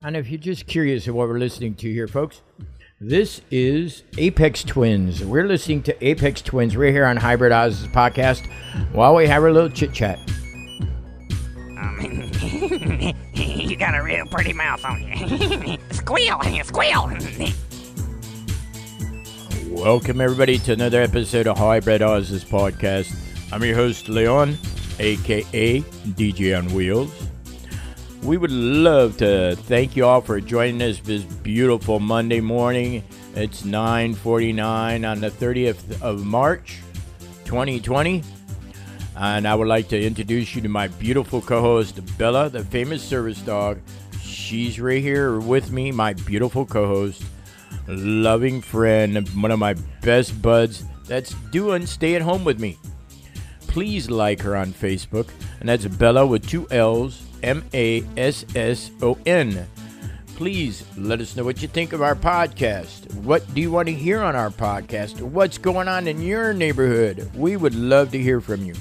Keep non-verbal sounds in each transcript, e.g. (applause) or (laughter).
And if you're just curious of what we're listening to here, folks, this is Aphex Twins. We're listening to Aphex Twins. We're here on Hybrydozz podcast while we have our little chit chat. Um, (laughs) you got a real pretty mouth on you. (laughs) squeal, squeal. Welcome, everybody, to another episode of Hybrydozz's podcast. I'm your host, Leon, aka DJ on Wheels. We would love to thank you all for joining us this beautiful Monday morning. It's 9:49 on the 30th of March, 2020. And I would like to introduce you to my beautiful co-host Bella, the famous service dog. She's right here with me, my beautiful co-host, loving friend, one of my best buds that's doing stay at home with me. Please like her on Facebook, and that's Bella with two L's M A S S O N. Please let us know what you think of our podcast. What do you want to hear on our podcast? What's going on in your neighborhood? We would love to hear from you.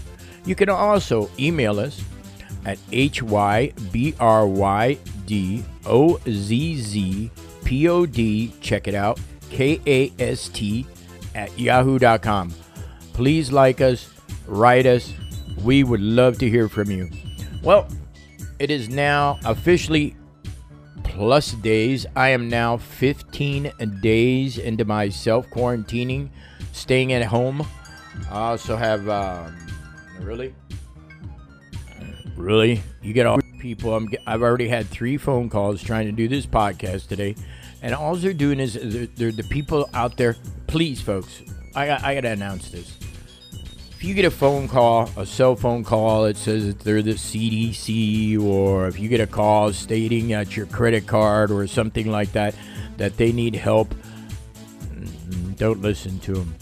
You can also email us at H-Y-B-R-Y-D-O-Z-Z-P-O-D, check it out, K-A-S-T, at yahoo.com. Please like us, write us. We would love to hear from you. Well, it is now officially plus days. I am now 15 days into my self quarantining, staying at home. I also have, um, really? Really? You get all people. I'm, I've already had three phone calls trying to do this podcast today. And all they're doing is they're, they're the people out there. Please, folks, I, I got to announce this if you get a phone call, a cell phone call, it says that they're the CDC, or if you get a call stating that your credit card or something like that, that they need help, mm, don't listen to them.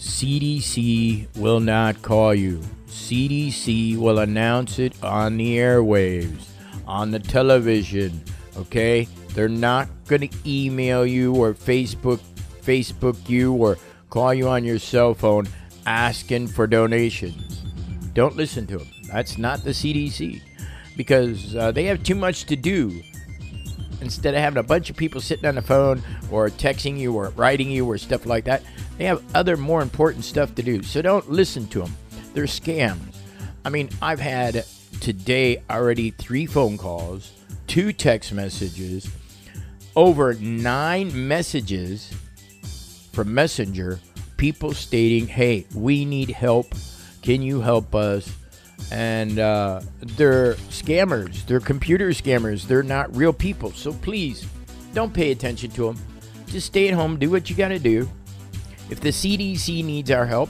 CDC will not call you. CDC will announce it on the airwaves, on the television, okay? They're not going to email you or Facebook Facebook you or call you on your cell phone asking for donations. Don't listen to them. That's not the CDC because uh, they have too much to do. Instead of having a bunch of people sitting on the phone or texting you or writing you or stuff like that, they have other more important stuff to do. So don't listen to them. They're scams. I mean, I've had today already three phone calls, two text messages, over nine messages from Messenger people stating, hey, we need help. Can you help us? And uh, they're scammers. They're computer scammers. They're not real people. So please don't pay attention to them. Just stay at home, do what you got to do. If the CDC needs our help,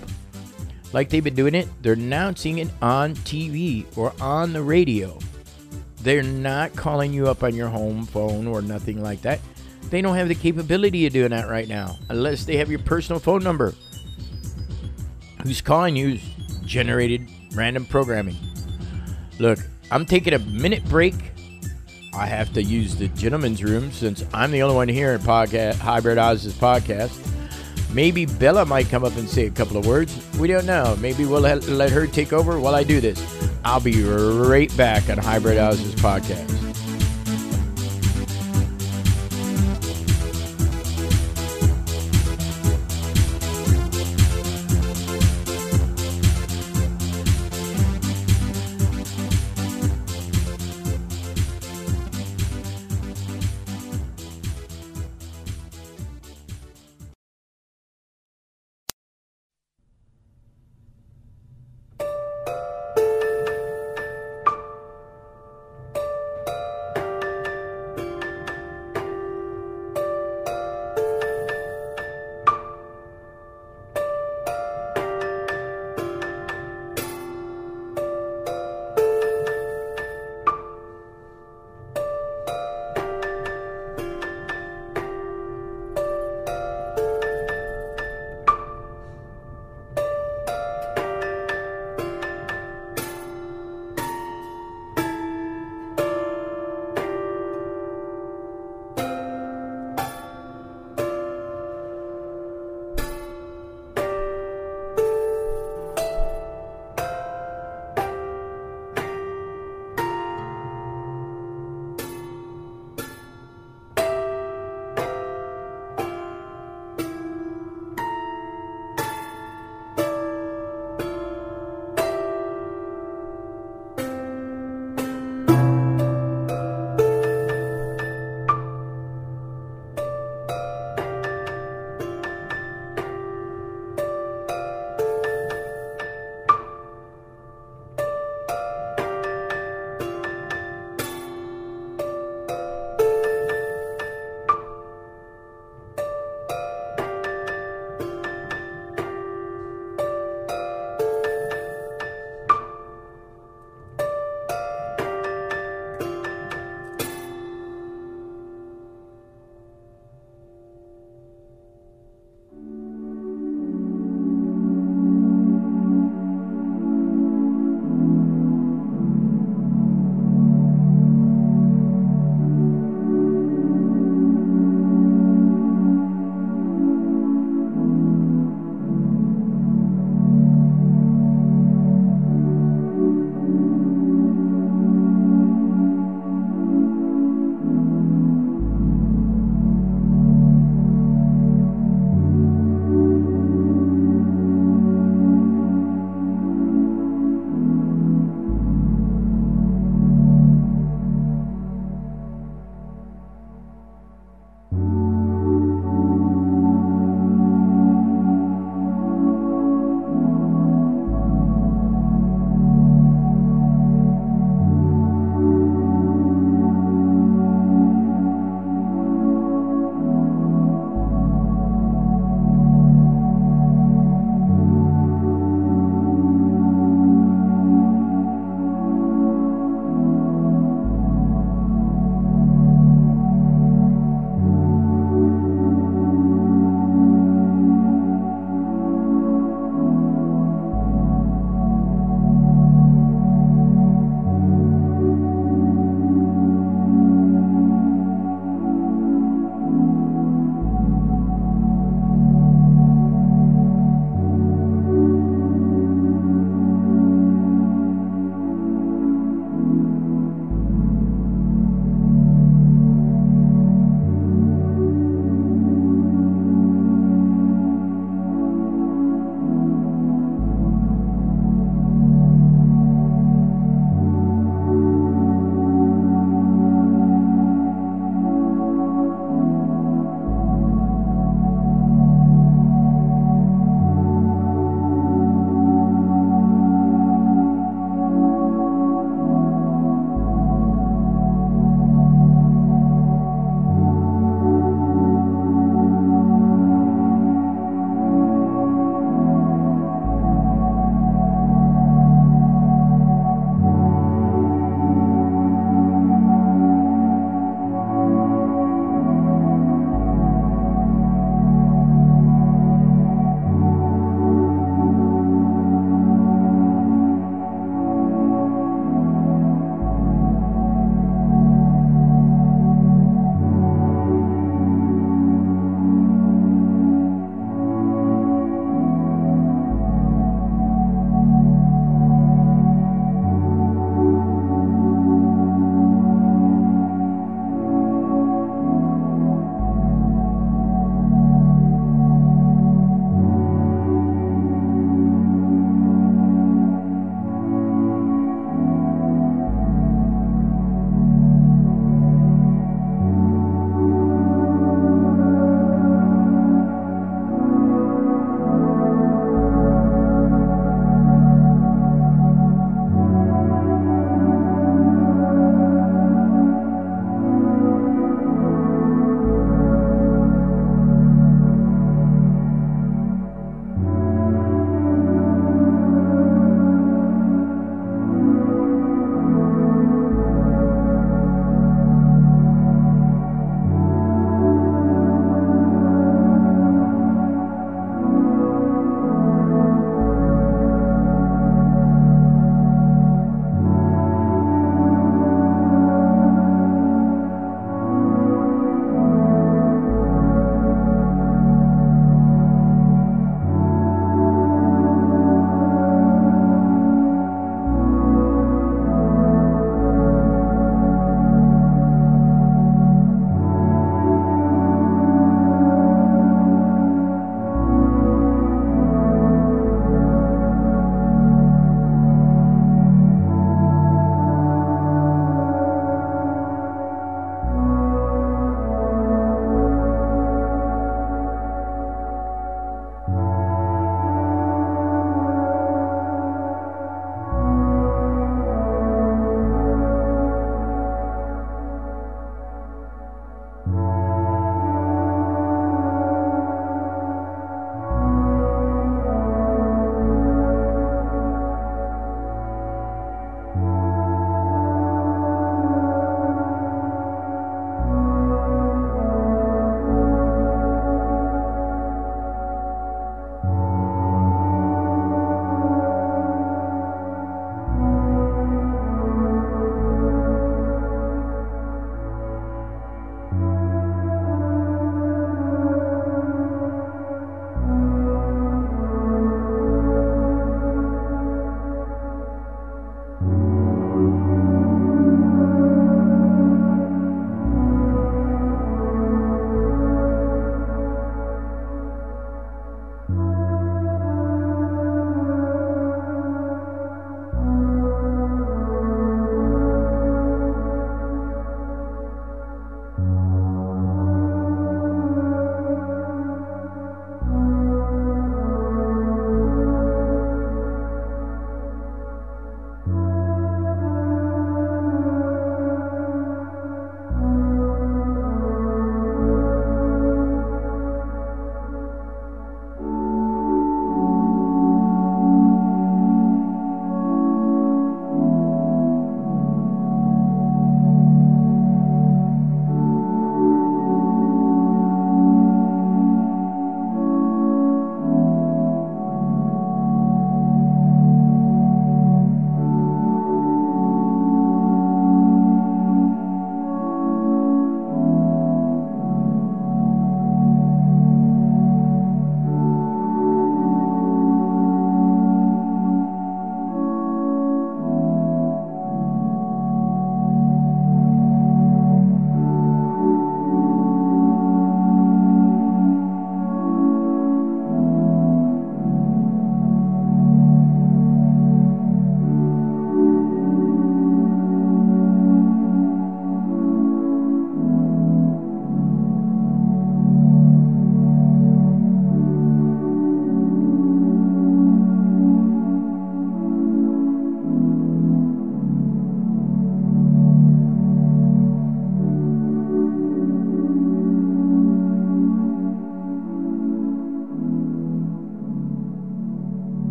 like they've been doing it, they're announcing it on TV or on the radio. They're not calling you up on your home phone or nothing like that. They don't have the capability of doing that right now unless they have your personal phone number. Who's calling you generated random programming. Look, I'm taking a minute break. I have to use the gentleman's room since I'm the only one here in podcast Hybrydozz's podcast. Maybe Bella might come up and say a couple of words. We don't know. Maybe we'll let, let her take over while I do this. I'll be right back on Hybrydozz's podcast.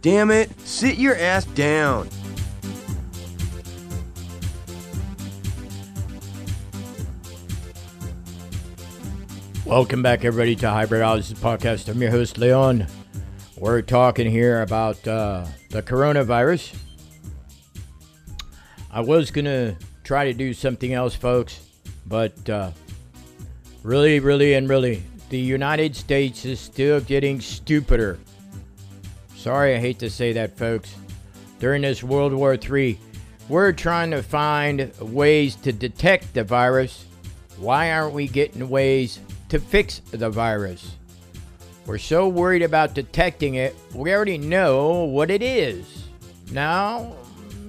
Damn it, sit your ass down. Welcome back, everybody, to Hybrid Hybridology Podcast. I'm your host, Leon. We're talking here about uh, the coronavirus. I was going to try to do something else, folks, but uh, really, really, and really, the United States is still getting stupider. Sorry, I hate to say that, folks. During this World War III, we're trying to find ways to detect the virus. Why aren't we getting ways to fix the virus? We're so worried about detecting it, we already know what it is. Now,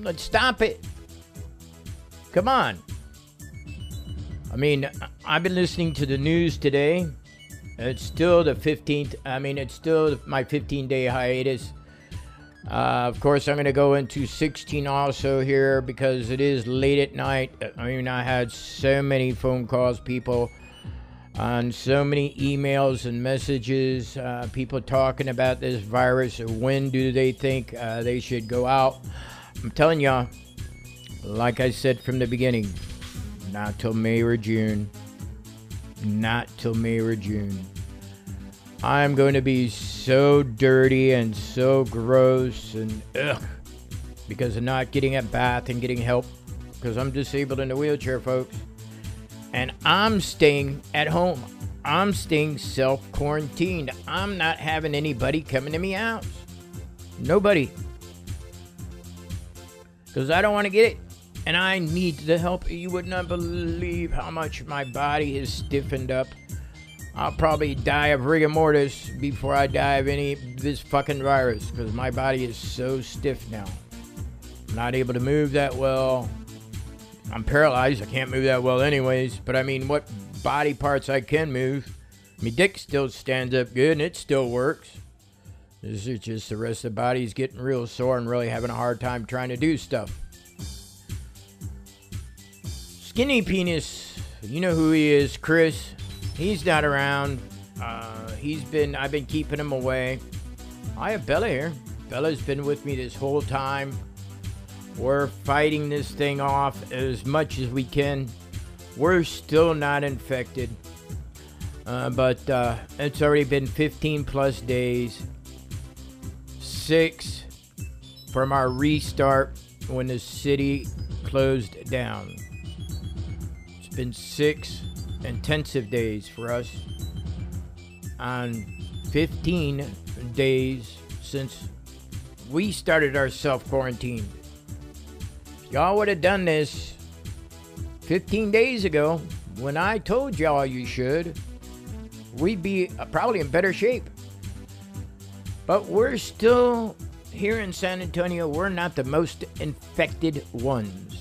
let's stop it. Come on. I mean, I've been listening to the news today. It's still the 15th. I mean, it's still my 15 day hiatus. Uh, of course, I'm going to go into 16 also here because it is late at night. I mean, I had so many phone calls, people, and so many emails and messages, uh, people talking about this virus. When do they think uh, they should go out? I'm telling y'all, like I said from the beginning, not till May or June. Not till May or June. I'm going to be so dirty and so gross and ugh because of not getting a bath and getting help because I'm disabled in a wheelchair, folks. And I'm staying at home. I'm staying self quarantined. I'm not having anybody coming to me house. Nobody. Because I don't want to get it. And I need the help. You would not believe how much my body is stiffened up. I'll probably die of rigor mortis before I die of any this fucking virus because my body is so stiff now. I'm not able to move that well. I'm paralyzed. I can't move that well, anyways. But I mean, what body parts I can move? My dick still stands up good and it still works. This is just the rest of the body's getting real sore and really having a hard time trying to do stuff. Skinny penis, you know who he is, Chris. He's not around. Uh, he's been, I've been keeping him away. I have Bella here. Bella's been with me this whole time. We're fighting this thing off as much as we can. We're still not infected. Uh, but uh, it's already been 15 plus days. Six from our restart when the city closed down. Been six intensive days for us. On 15 days since we started our self quarantine. Y'all would have done this 15 days ago when I told y'all you should. We'd be probably in better shape. But we're still here in San Antonio, we're not the most infected ones.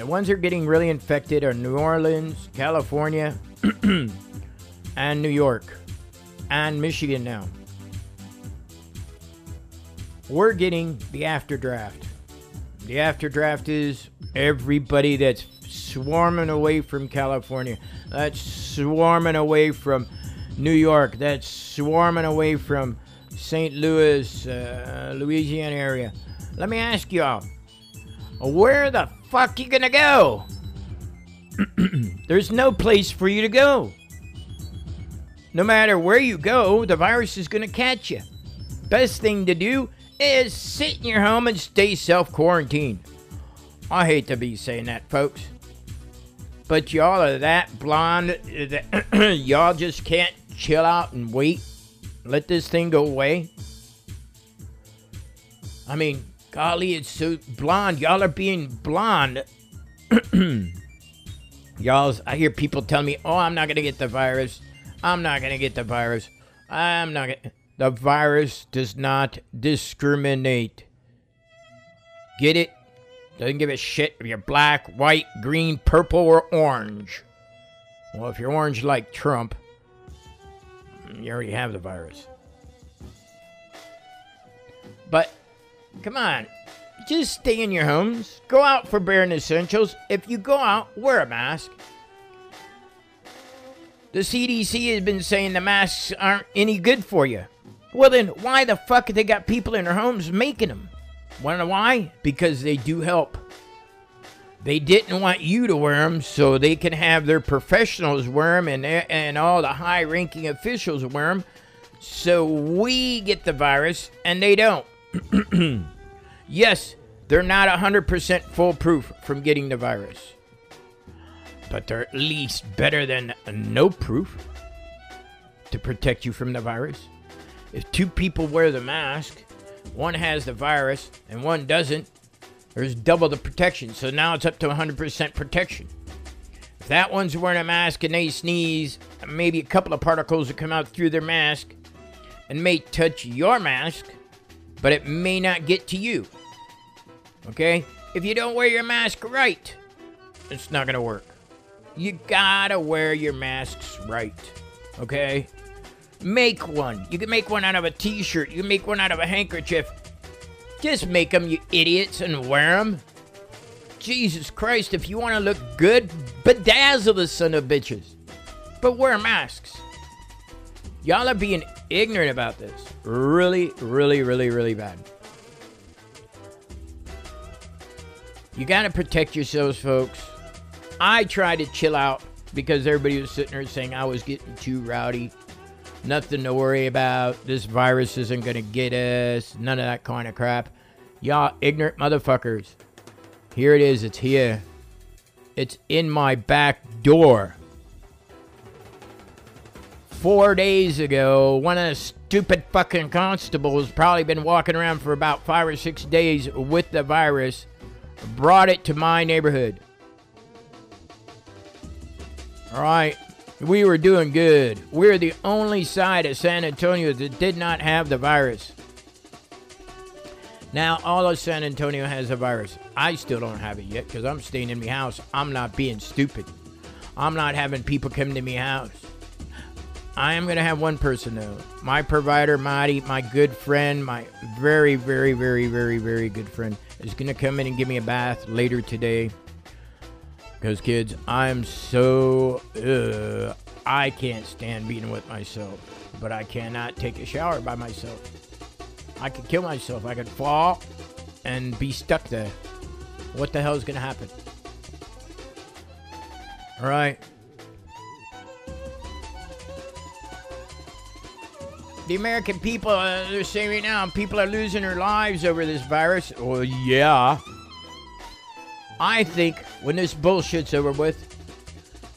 The ones that are getting really infected are New Orleans, California, (clears throat) and New York, and Michigan now. We're getting the after draft. The after draft is everybody that's swarming away from California, that's swarming away from New York, that's swarming away from St. Louis, uh, Louisiana area. Let me ask y'all, where the fuck you gonna go? (clears throat) There's no place for you to go. No matter where you go, the virus is gonna catch you. Best thing to do is sit in your home and stay self quarantined. I hate to be saying that, folks. But y'all are that blonde (clears throat) y'all just can't chill out and wait. Let this thing go away. I mean, golly, it's so blonde. Y'all are being blonde. (clears throat) Y'all, I hear people tell me, oh, I'm not going to get the virus. I'm not going to get the virus. I'm not going to. The virus does not discriminate. Get it? Doesn't give a shit if you're black, white, green, purple, or orange. Well, if you're orange like Trump, you already have the virus. But, come on. Just stay in your homes. Go out for bare essentials. If you go out, wear a mask. The CDC has been saying the masks aren't any good for you. Well, then why the fuck have they got people in their homes making them? Wanna know why? Because they do help. They didn't want you to wear them, so they can have their professionals wear them and and all the high-ranking officials wear them. So we get the virus and they don't. (clears throat) yes, they're not 100% foolproof from getting the virus, but they're at least better than no proof to protect you from the virus. If two people wear the mask, one has the virus and one doesn't, there's double the protection. So now it's up to 100% protection. If that one's wearing a mask and they sneeze, maybe a couple of particles will come out through their mask and may touch your mask, but it may not get to you. Okay? If you don't wear your mask right, it's not to work. You gotta wear your masks right. Okay? Make one. You can make one out of a t shirt, you can make one out of a handkerchief. Just make them, you idiots, and wear them. Jesus Christ, if you want to look good, bedazzle the son of bitches. But wear masks. Y'all are being ignorant about this. Really, really, really, really bad. You got to protect yourselves, folks. I tried to chill out because everybody was sitting there saying I was getting too rowdy. Nothing to worry about. This virus isn't going to get us. None of that kind of crap. Y'all ignorant motherfuckers. Here it is. It's here. It's in my back door. Four days ago, one of the stupid fucking constables, probably been walking around for about five or six days with the virus, brought it to my neighborhood. All right. We were doing good. We're the only side of San Antonio that did not have the virus. Now, all of San Antonio has a virus. I still don't have it yet because I'm staying in my house. I'm not being stupid. I'm not having people come to my house. I am going to have one person, though. My provider, Marty, my good friend, my very, very, very, very, very good friend, is going to come in and give me a bath later today. Because, kids, I'm so. Uh, I can't stand being with myself. But I cannot take a shower by myself. I could kill myself. I could fall and be stuck there. What the hell is going to happen? All right. The American people, uh, they're saying right now, people are losing their lives over this virus. Well, yeah. I think when this bullshit's over with,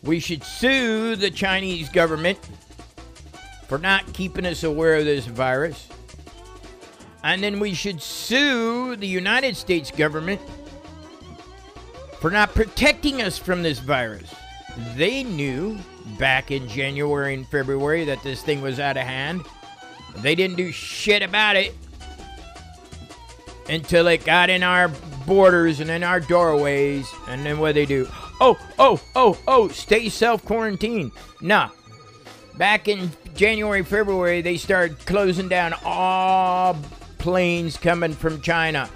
we should sue the Chinese government for not keeping us aware of this virus. And then we should sue the United States government for not protecting us from this virus. They knew back in January and February that this thing was out of hand. They didn't do shit about it until it got in our borders and in our doorways. And then what they do? Oh, oh, oh, oh, stay self quarantined. Nah. Back in January, February, they started closing down all planes coming from China.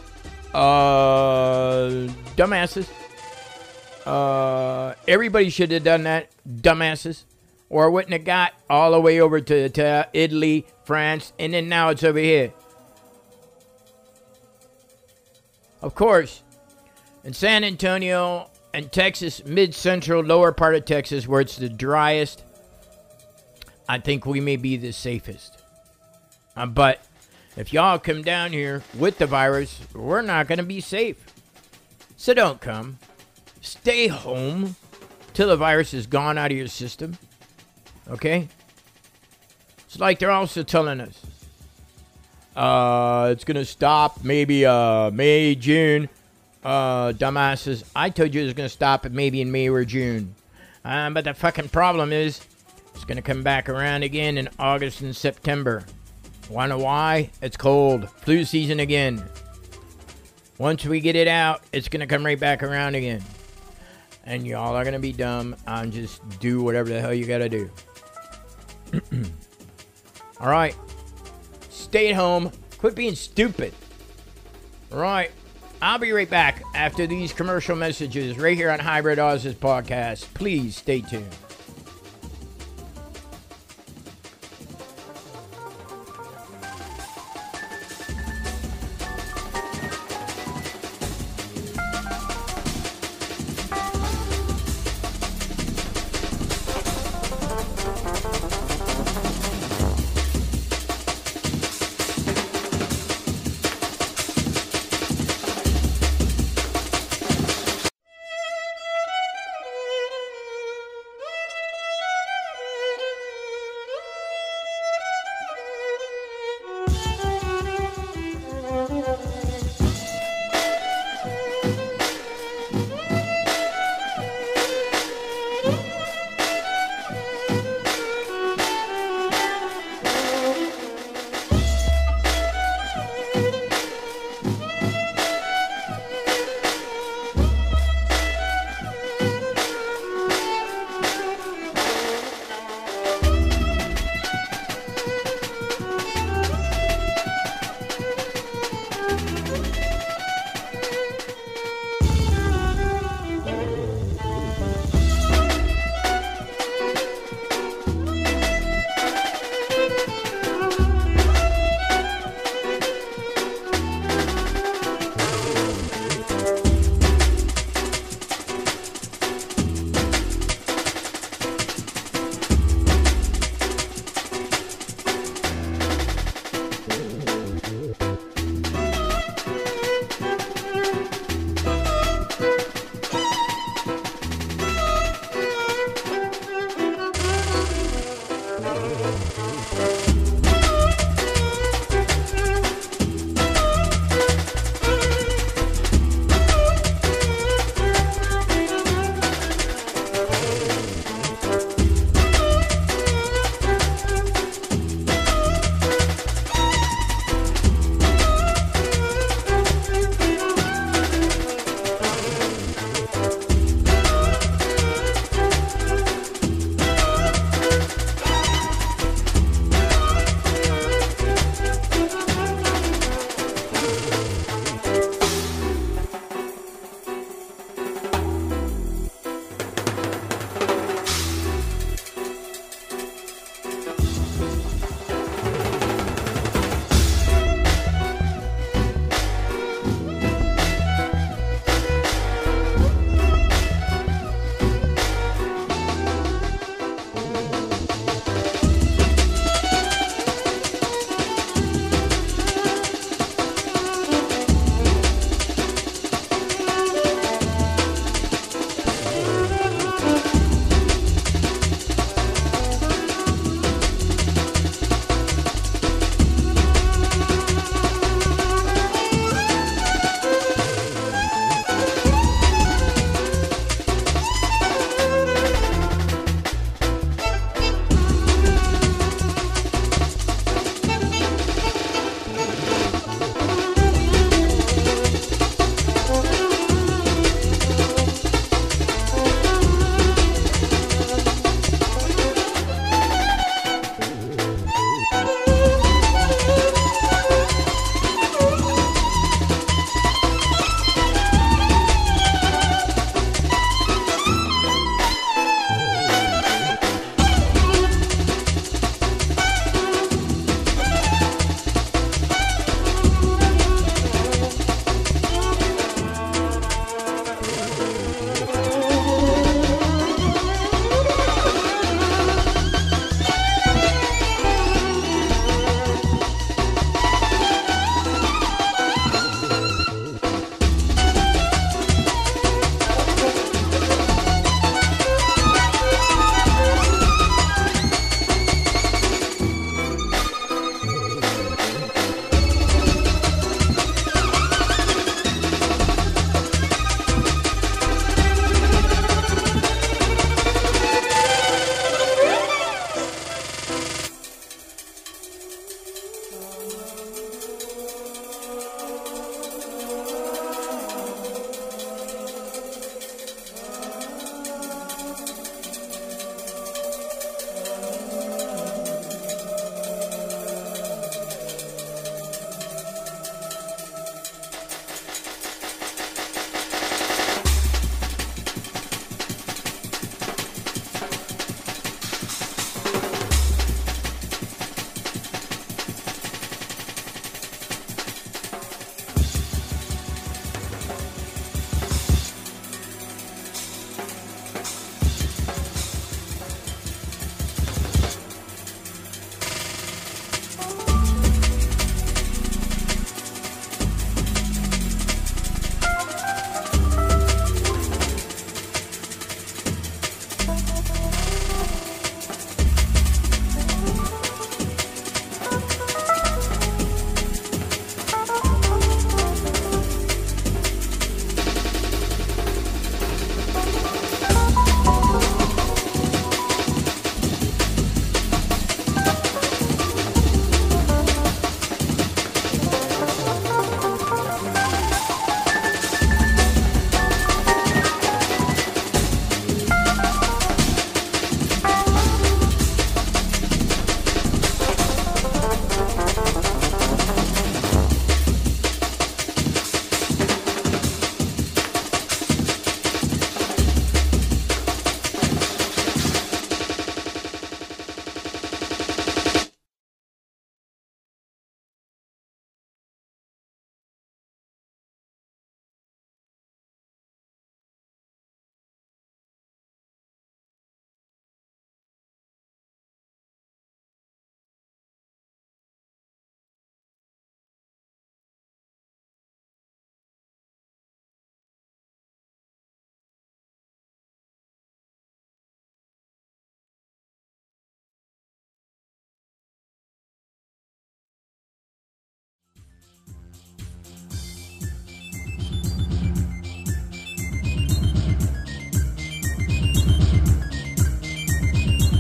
Uh, dumbasses. Uh, everybody should have done that, dumbasses. Or wouldn't have got all the way over to, to Italy, France, and then now it's over here. Of course, in San Antonio and Texas, mid central, lower part of Texas, where it's the driest, I think we may be the safest. Uh, but if y'all come down here with the virus, we're not going to be safe. So don't come. Stay home till the virus is gone out of your system. Okay? It's like they're also telling us uh, it's going to stop maybe uh, May, June. Uh, dumbasses. I told you it was going to stop maybe in May or June. Um, but the fucking problem is it's going to come back around again in August and September. Wanna why? It's cold. Flu season again. Once we get it out, it's gonna come right back around again. And y'all are gonna be dumb and just do whatever the hell you gotta do. (clears throat) All right. Stay at home. Quit being stupid. All right. I'll be right back after these commercial messages right here on Hybrydozz's podcast. Please stay tuned.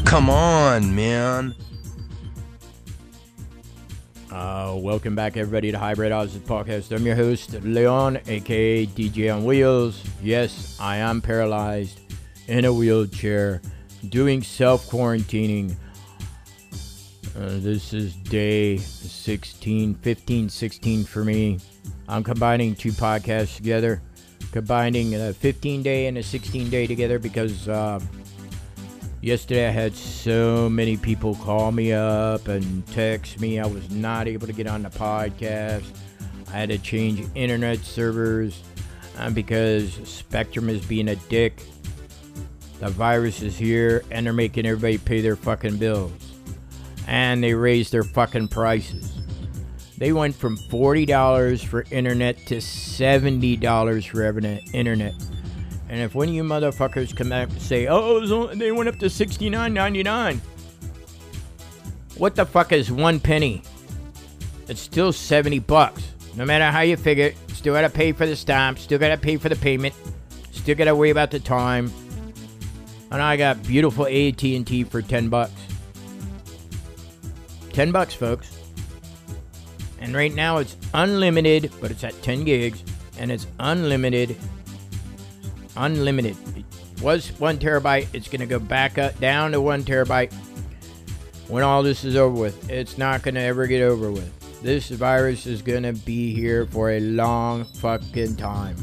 Come on, man. Uh, welcome back, everybody, to Hybrydozz Podcast. I'm your host, Leon, aka DJ on Wheels. Yes, I am paralyzed in a wheelchair, doing self quarantining. Uh, this is day 16, 15, 16 for me. I'm combining two podcasts together, combining a 15 day and a 16 day together because uh, yesterday I had so many people call me up and text me. I was not able to get on the podcast. I had to change internet servers uh, because Spectrum is being a dick. The virus is here and they're making everybody pay their fucking bills. And they raised their fucking prices. They went from $40 for internet to $70 for internet. And if one of you motherfuckers come back and say, oh, they went up to $69.99, what the fuck is one penny? It's still 70 bucks. No matter how you figure it, still gotta pay for the stamp, still gotta pay for the payment, still gotta worry about the time. And I got beautiful AT&T for 10 bucks. 10 bucks, folks. And right now it's unlimited, but it's at 10 gigs, and it's unlimited. Unlimited. It was one terabyte. It's going to go back up down to one terabyte when all this is over with. It's not going to ever get over with. This virus is going to be here for a long fucking time.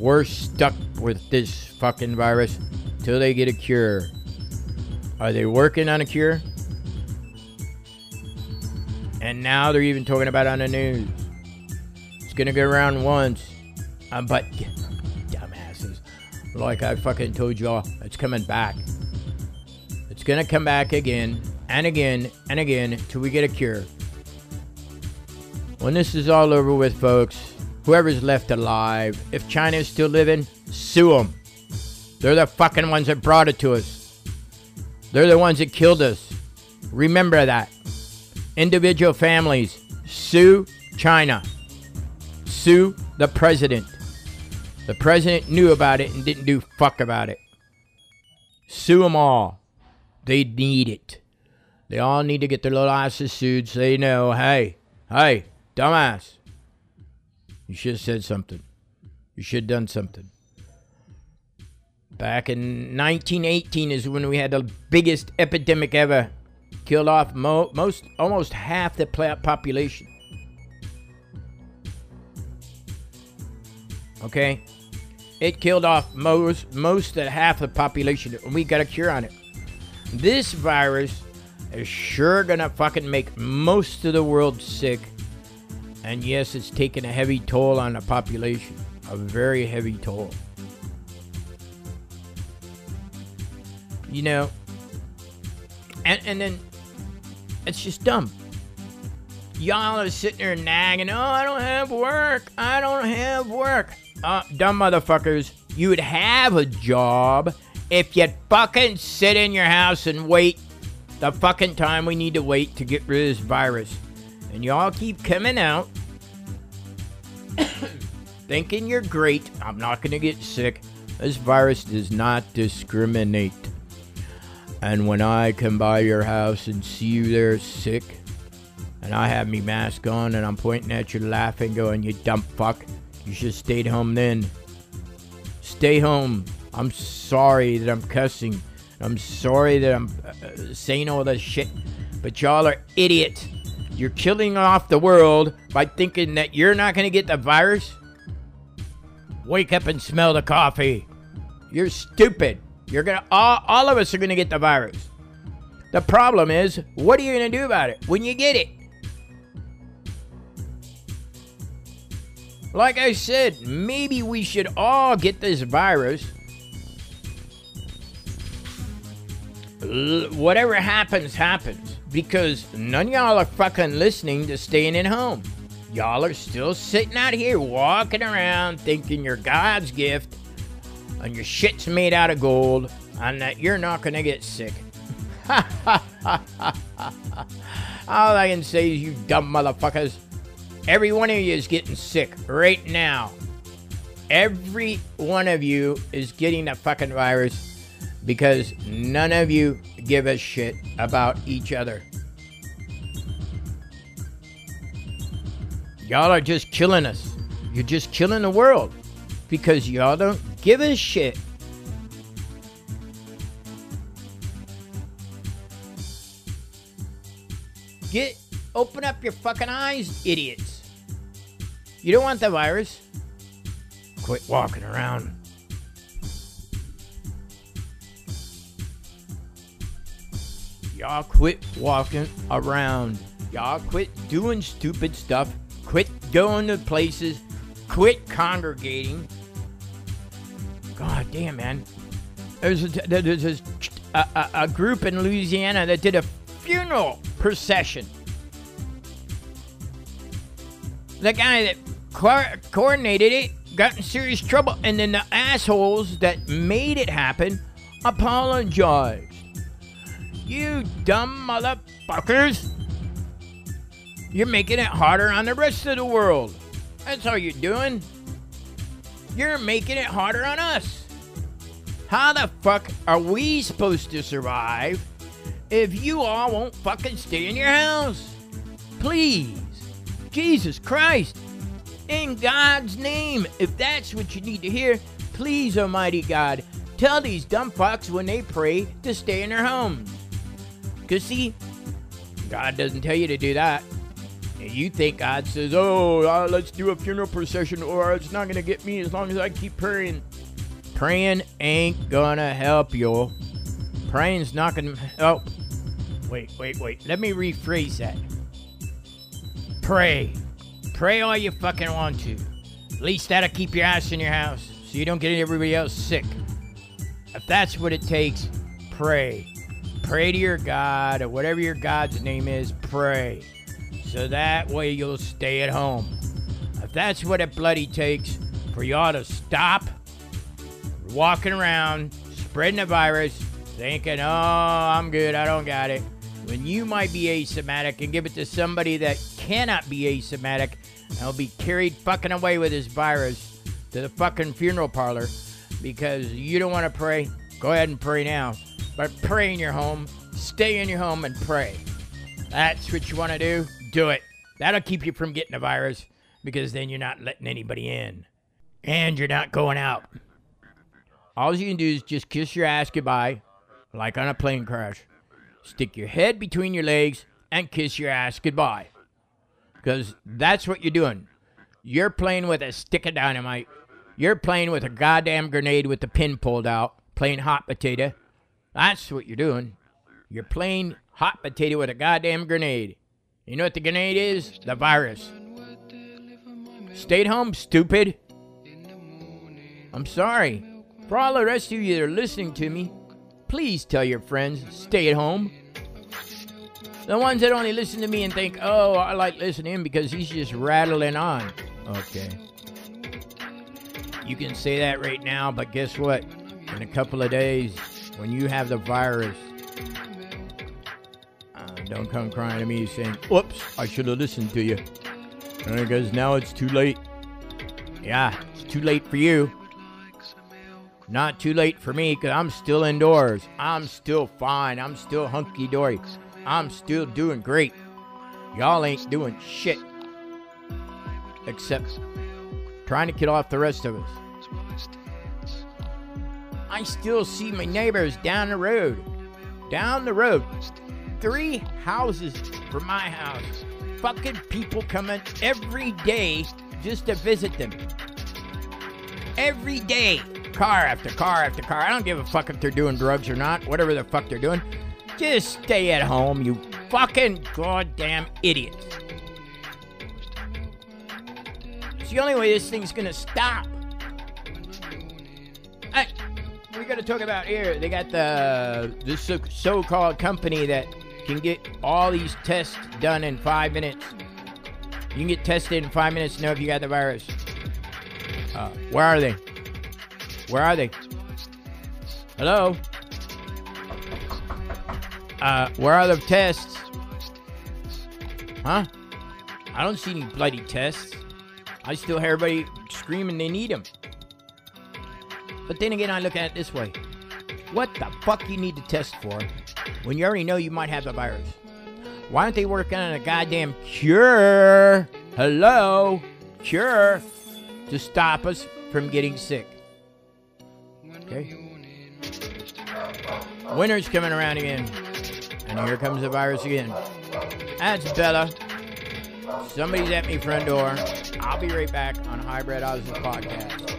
We're stuck with this fucking virus till they get a cure. Are they working on a cure? And now they're even talking about on the news. It's gonna go around once. Um, but dumbasses. Like I fucking told y'all, it's coming back. It's gonna come back again and again and again till we get a cure. When this is all over with, folks, whoever's left alive, if China is still living, sue them. They're the fucking ones that brought it to us. They're the ones that killed us. Remember that. Individual families, sue China. Sue the president. The president knew about it and didn't do fuck about it. Sue them all. They need it. They all need to get their little asses sued so they know, hey, hey, dumbass. You should have said something. You should have done something. Back in 1918 is when we had the biggest epidemic ever. Killed off mo- most, almost half the population. Okay, it killed off most, most of half the population, and we got a cure on it. This virus is sure gonna fucking make most of the world sick, and yes, it's taken a heavy toll on the population, a very heavy toll. You know, and and then it's just dumb. Y'all are sitting there nagging, oh, I don't have work. I don't have work. Uh, dumb motherfuckers, you would have a job if you'd fucking sit in your house and wait the fucking time we need to wait to get rid of this virus. And y'all keep coming out (coughs) thinking you're great. I'm not to get sick. This virus does not discriminate. And when I come by your house and see you there sick, and I have me mask on and I'm pointing at you laughing, going, you dumb fuck, you should have stayed home then. Stay home. I'm sorry that I'm cussing. I'm sorry that I'm uh, saying all this shit, but y'all are idiots. You're killing off the world by thinking that you're not going to get the virus. Wake up and smell the coffee. You're stupid. You're gonna all, all of us are gonna get the virus. The problem is, what are you gonna do about it when you get it? Like I said, maybe we should all get this virus. L- whatever happens, happens. Because none y'all are fucking listening to staying at home. Y'all are still sitting out here walking around thinking you're God's gift and your shit's made out of gold and that you're not to get sick. (laughs) All I can say is, you dumb motherfuckers, every one of you is getting sick right now. Every one of you is getting the fucking virus, because none of you give a shit about each other. Y'all are just killing us. You're just killing the world because y'all don't give a shit. Get open up your fucking eyes, idiots. You don't want the virus. Quit walking around. Y'all quit walking around. Y'all quit doing stupid stuff. Quit going to places. Quit congregating. God damn, man. There's a, there's a, a, a group in Louisiana that did a funeral procession. The guy that co- coordinated it got in serious trouble, and then the assholes that made it happen apologized. You dumb motherfuckers! You're making it harder on the rest of the world. That's all you're doing. You're making it harder on us. How the fuck are we supposed to survive if you all won't fucking stay in your house? Please. Jesus Christ. In God's name, if that's what you need to hear, please, Almighty God, tell these dumb fucks when they pray to stay in their homes. Because, see, God doesn't tell you to do that. You think God says, oh, uh, let's do a funeral procession or it's not going to get me as long as I keep praying. Praying ain't going to help you. Praying's not going to help. Wait, wait, wait. Let me rephrase that. Pray. Pray all you fucking want to. At least that'll keep your ass in your house so you don't get everybody else sick. If that's what it takes, pray. Pray to your God or whatever your God's name is, pray. So that way you'll stay at home. If that's what it bloody takes for y'all to stop walking around spreading the virus, thinking, oh, I'm good, I don't got it, when you might be asymptomatic and give it to somebody that cannot be asymptomatic and will be carried fucking away with this virus to the fucking funeral parlor because you don't want to pray, go ahead and pray now. But pray in your home, stay in your home and pray. That's what you want to do, do it. That'll keep you from getting the virus because then you're not letting anybody in. And you're not going out. All you can do is just kiss your ass goodbye, like on a plane crash. Stick your head between your legs and kiss your ass goodbye. Because that's what you're doing. You're playing with a stick of dynamite. You're playing with a goddamn grenade with the pin pulled out, playing hot potato. That's what you're doing. You're playing hot potato with a goddamn grenade. You know what the grenade is? The virus. Stay at home, stupid. I'm sorry. For all the rest of you that are listening to me, please tell your friends, stay at home. The ones that only listen to me and think, oh, I like listening to him because he's just rattling on. Okay. You can say that right now, but guess what? In a couple of days, when you have the virus, uh, don't come crying to me saying, oops, I should have listened to you. Because now it's too late. Yeah, it's too late for you. Not too late for me because I'm still indoors. I'm still fine. I'm still hunky dory. I'm still doing great. Y'all ain't doing shit. Except trying to kill off the rest of us. I still see my neighbors down the road. Down the road. Three houses from my house. Fucking people coming every day just to visit them. Every day. Car after car after car. I don't give a fuck if they're doing drugs or not. Whatever the fuck they're doing. Just stay at home, you fucking goddamn idiot. It's the only way this thing's gonna stop. Hey, we gotta talk about here. They got the this so-called company that can get all these tests done in five minutes. You can get tested in five minutes to know if you got the virus. Uh, where are they? Where are they? Hello? Uh, where are the tests? Huh? I don't see any bloody tests. I still hear everybody screaming they need them. But then again, I look at it this way. What the fuck you need to test for when you already know you might have the virus? Why aren't they working on a goddamn cure? Hello? Cure to stop us from getting sick. Okay? Winter's coming around again. And here comes the virus again. That's Bella. Somebody's at me front door. I'll be right back on Hybrydozz podcast.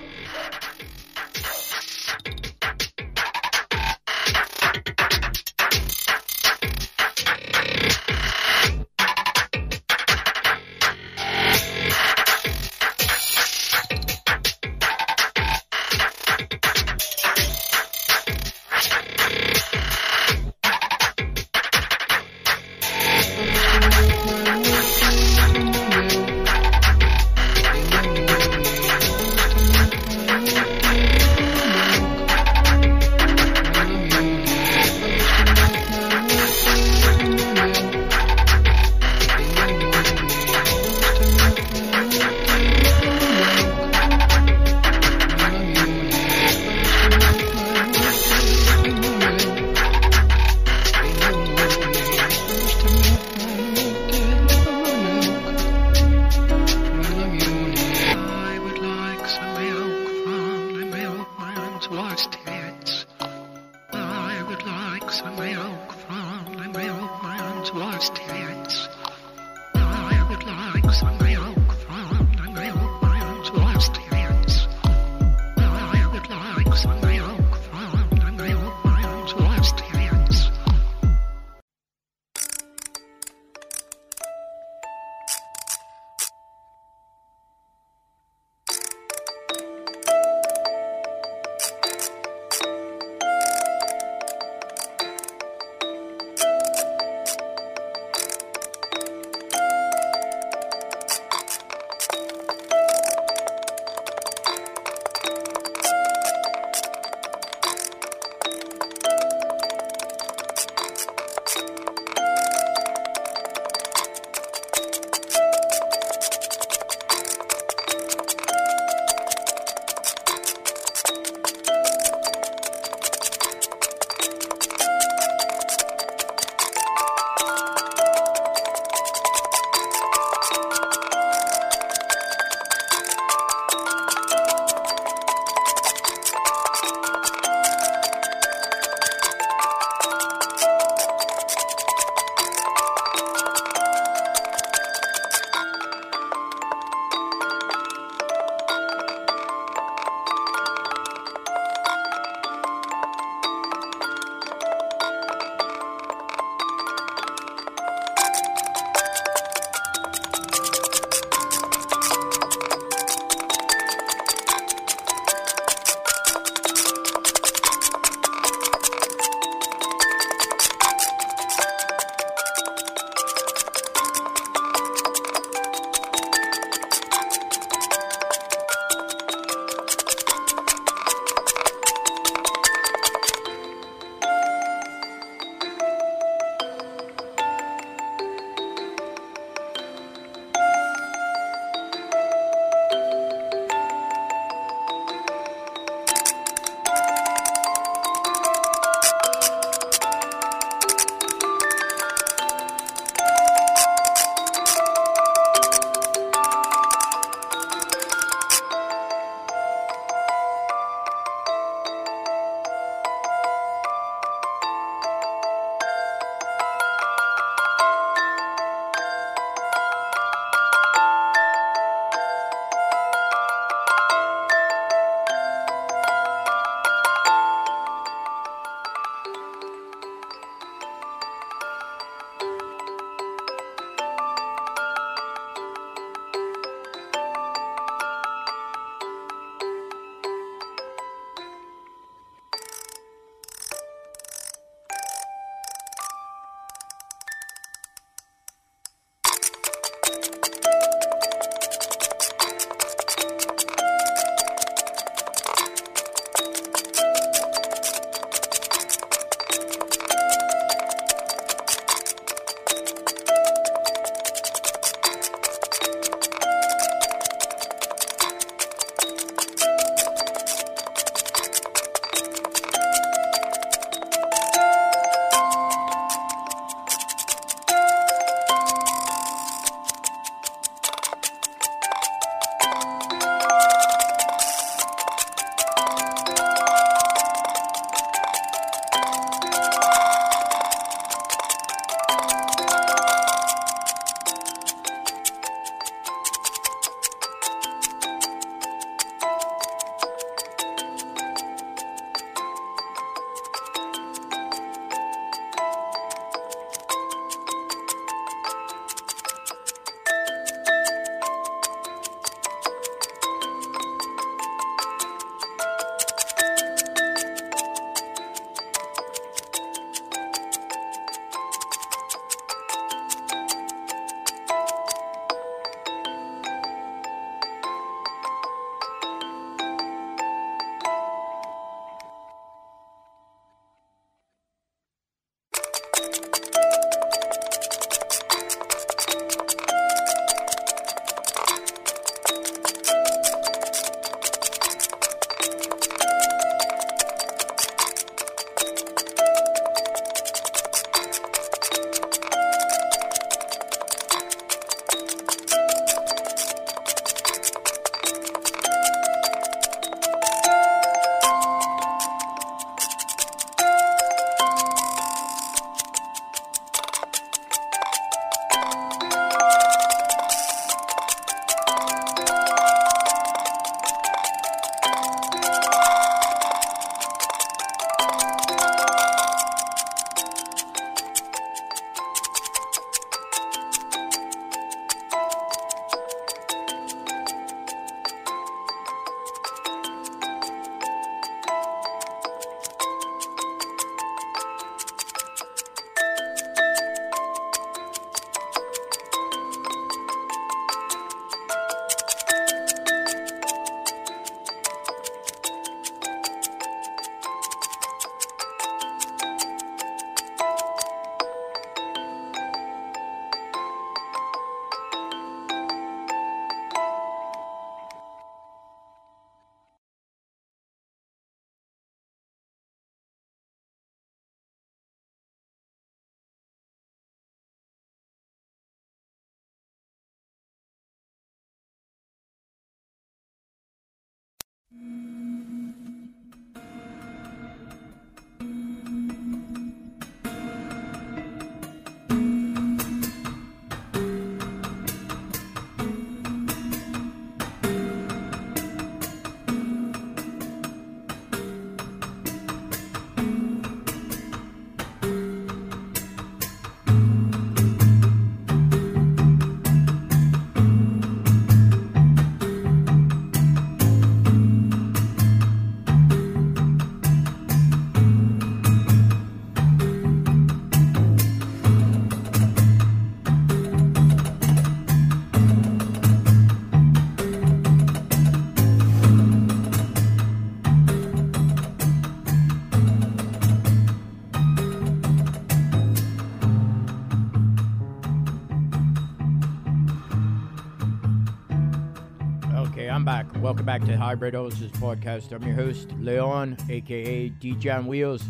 I'm back. Welcome back to Hybrydozz podcast. I'm your host, Leon, aka DJ on Wheels.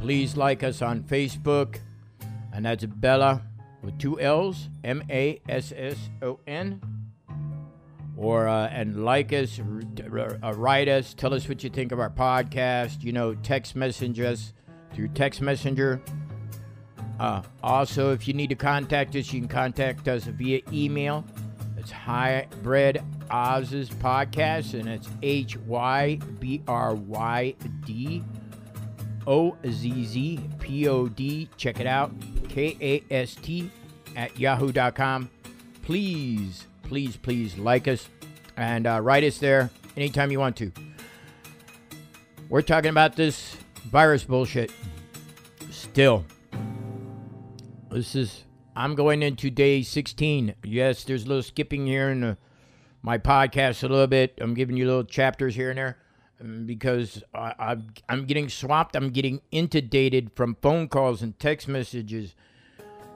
Please like us on Facebook, and that's Bella with two L's, M A S S O N. Or uh, and like us, r- r- uh, write us, tell us what you think of our podcast. You know, text message us through text messenger. Uh, also, if you need to contact us, you can contact us via email. It's Hybrid Oz's podcast, and it's H Y B R Y D O Z Z P O D. Check it out. K A S T at yahoo.com. Please, please, please like us and uh, write us there anytime you want to. We're talking about this virus bullshit. Still. This is I'm going into day 16. Yes, there's a little skipping here in the, my podcast a little bit. I'm giving you little chapters here and there um, because I, I'm I'm getting swapped. I'm getting inundated from phone calls and text messages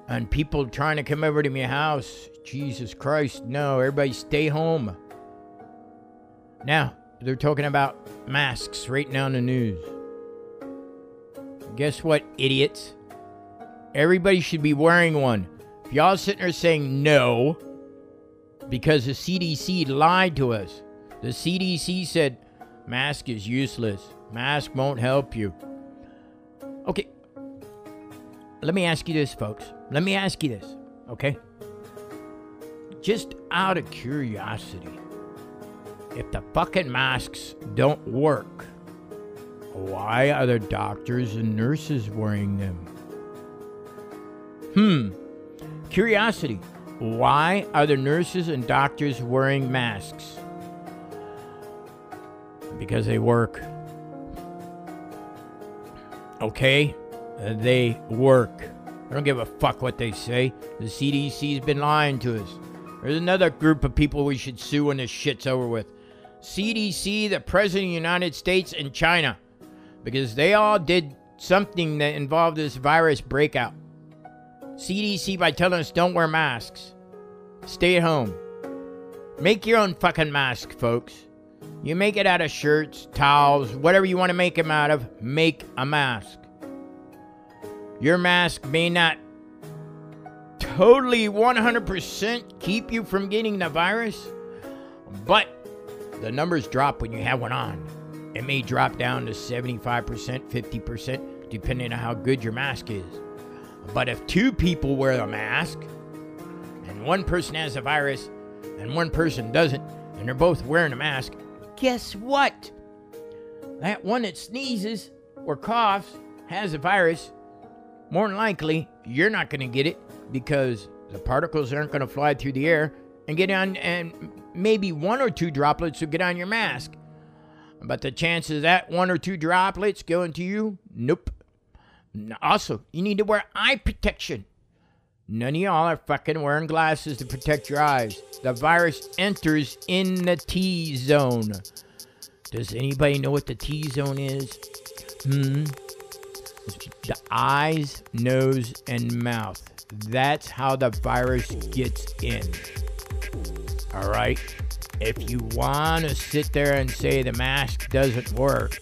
and people trying to come over to my house. Jesus Christ, no! Everybody stay home. Now they're talking about masks right now in the news. Guess what, idiots? Everybody should be wearing one. If y'all sitting there saying no, because the CDC lied to us. The CDC said mask is useless. Mask won't help you. Okay. Let me ask you this, folks. Let me ask you this, okay? Just out of curiosity, if the fucking masks don't work, why are the doctors and nurses wearing them? Hmm. Curiosity. Why are the nurses and doctors wearing masks? Because they work. Okay? Uh, They work. I don't give a fuck what they say. The CDC's been lying to us. There's another group of people we should sue when this shit's over with. CDC, the President of the United States, and China. Because they all did something that involved this virus breakout. CDC by telling us don't wear masks. Stay at home. Make your own fucking mask, folks. You make it out of shirts, towels, whatever you want to make them out of, make a mask. Your mask may not totally 100% keep you from getting the virus, but the numbers drop when you have one on. It may drop down to 75%, 50%, depending on how good your mask is. But if two people wear a mask and one person has a virus and one person doesn't, and they're both wearing a mask, guess what? That one that sneezes or coughs has a virus. More than likely, you're not going to get it because the particles aren't going to fly through the air and get on, and maybe one or two droplets will get on your mask. But the chances that one or two droplets go into you, nope. Also, you need to wear eye protection. None of y'all are fucking wearing glasses to protect your eyes. The virus enters in the T zone. Does anybody know what the T zone is? Hmm. The eyes, nose, and mouth. That's how the virus gets in. All right? If you want to sit there and say the mask doesn't work,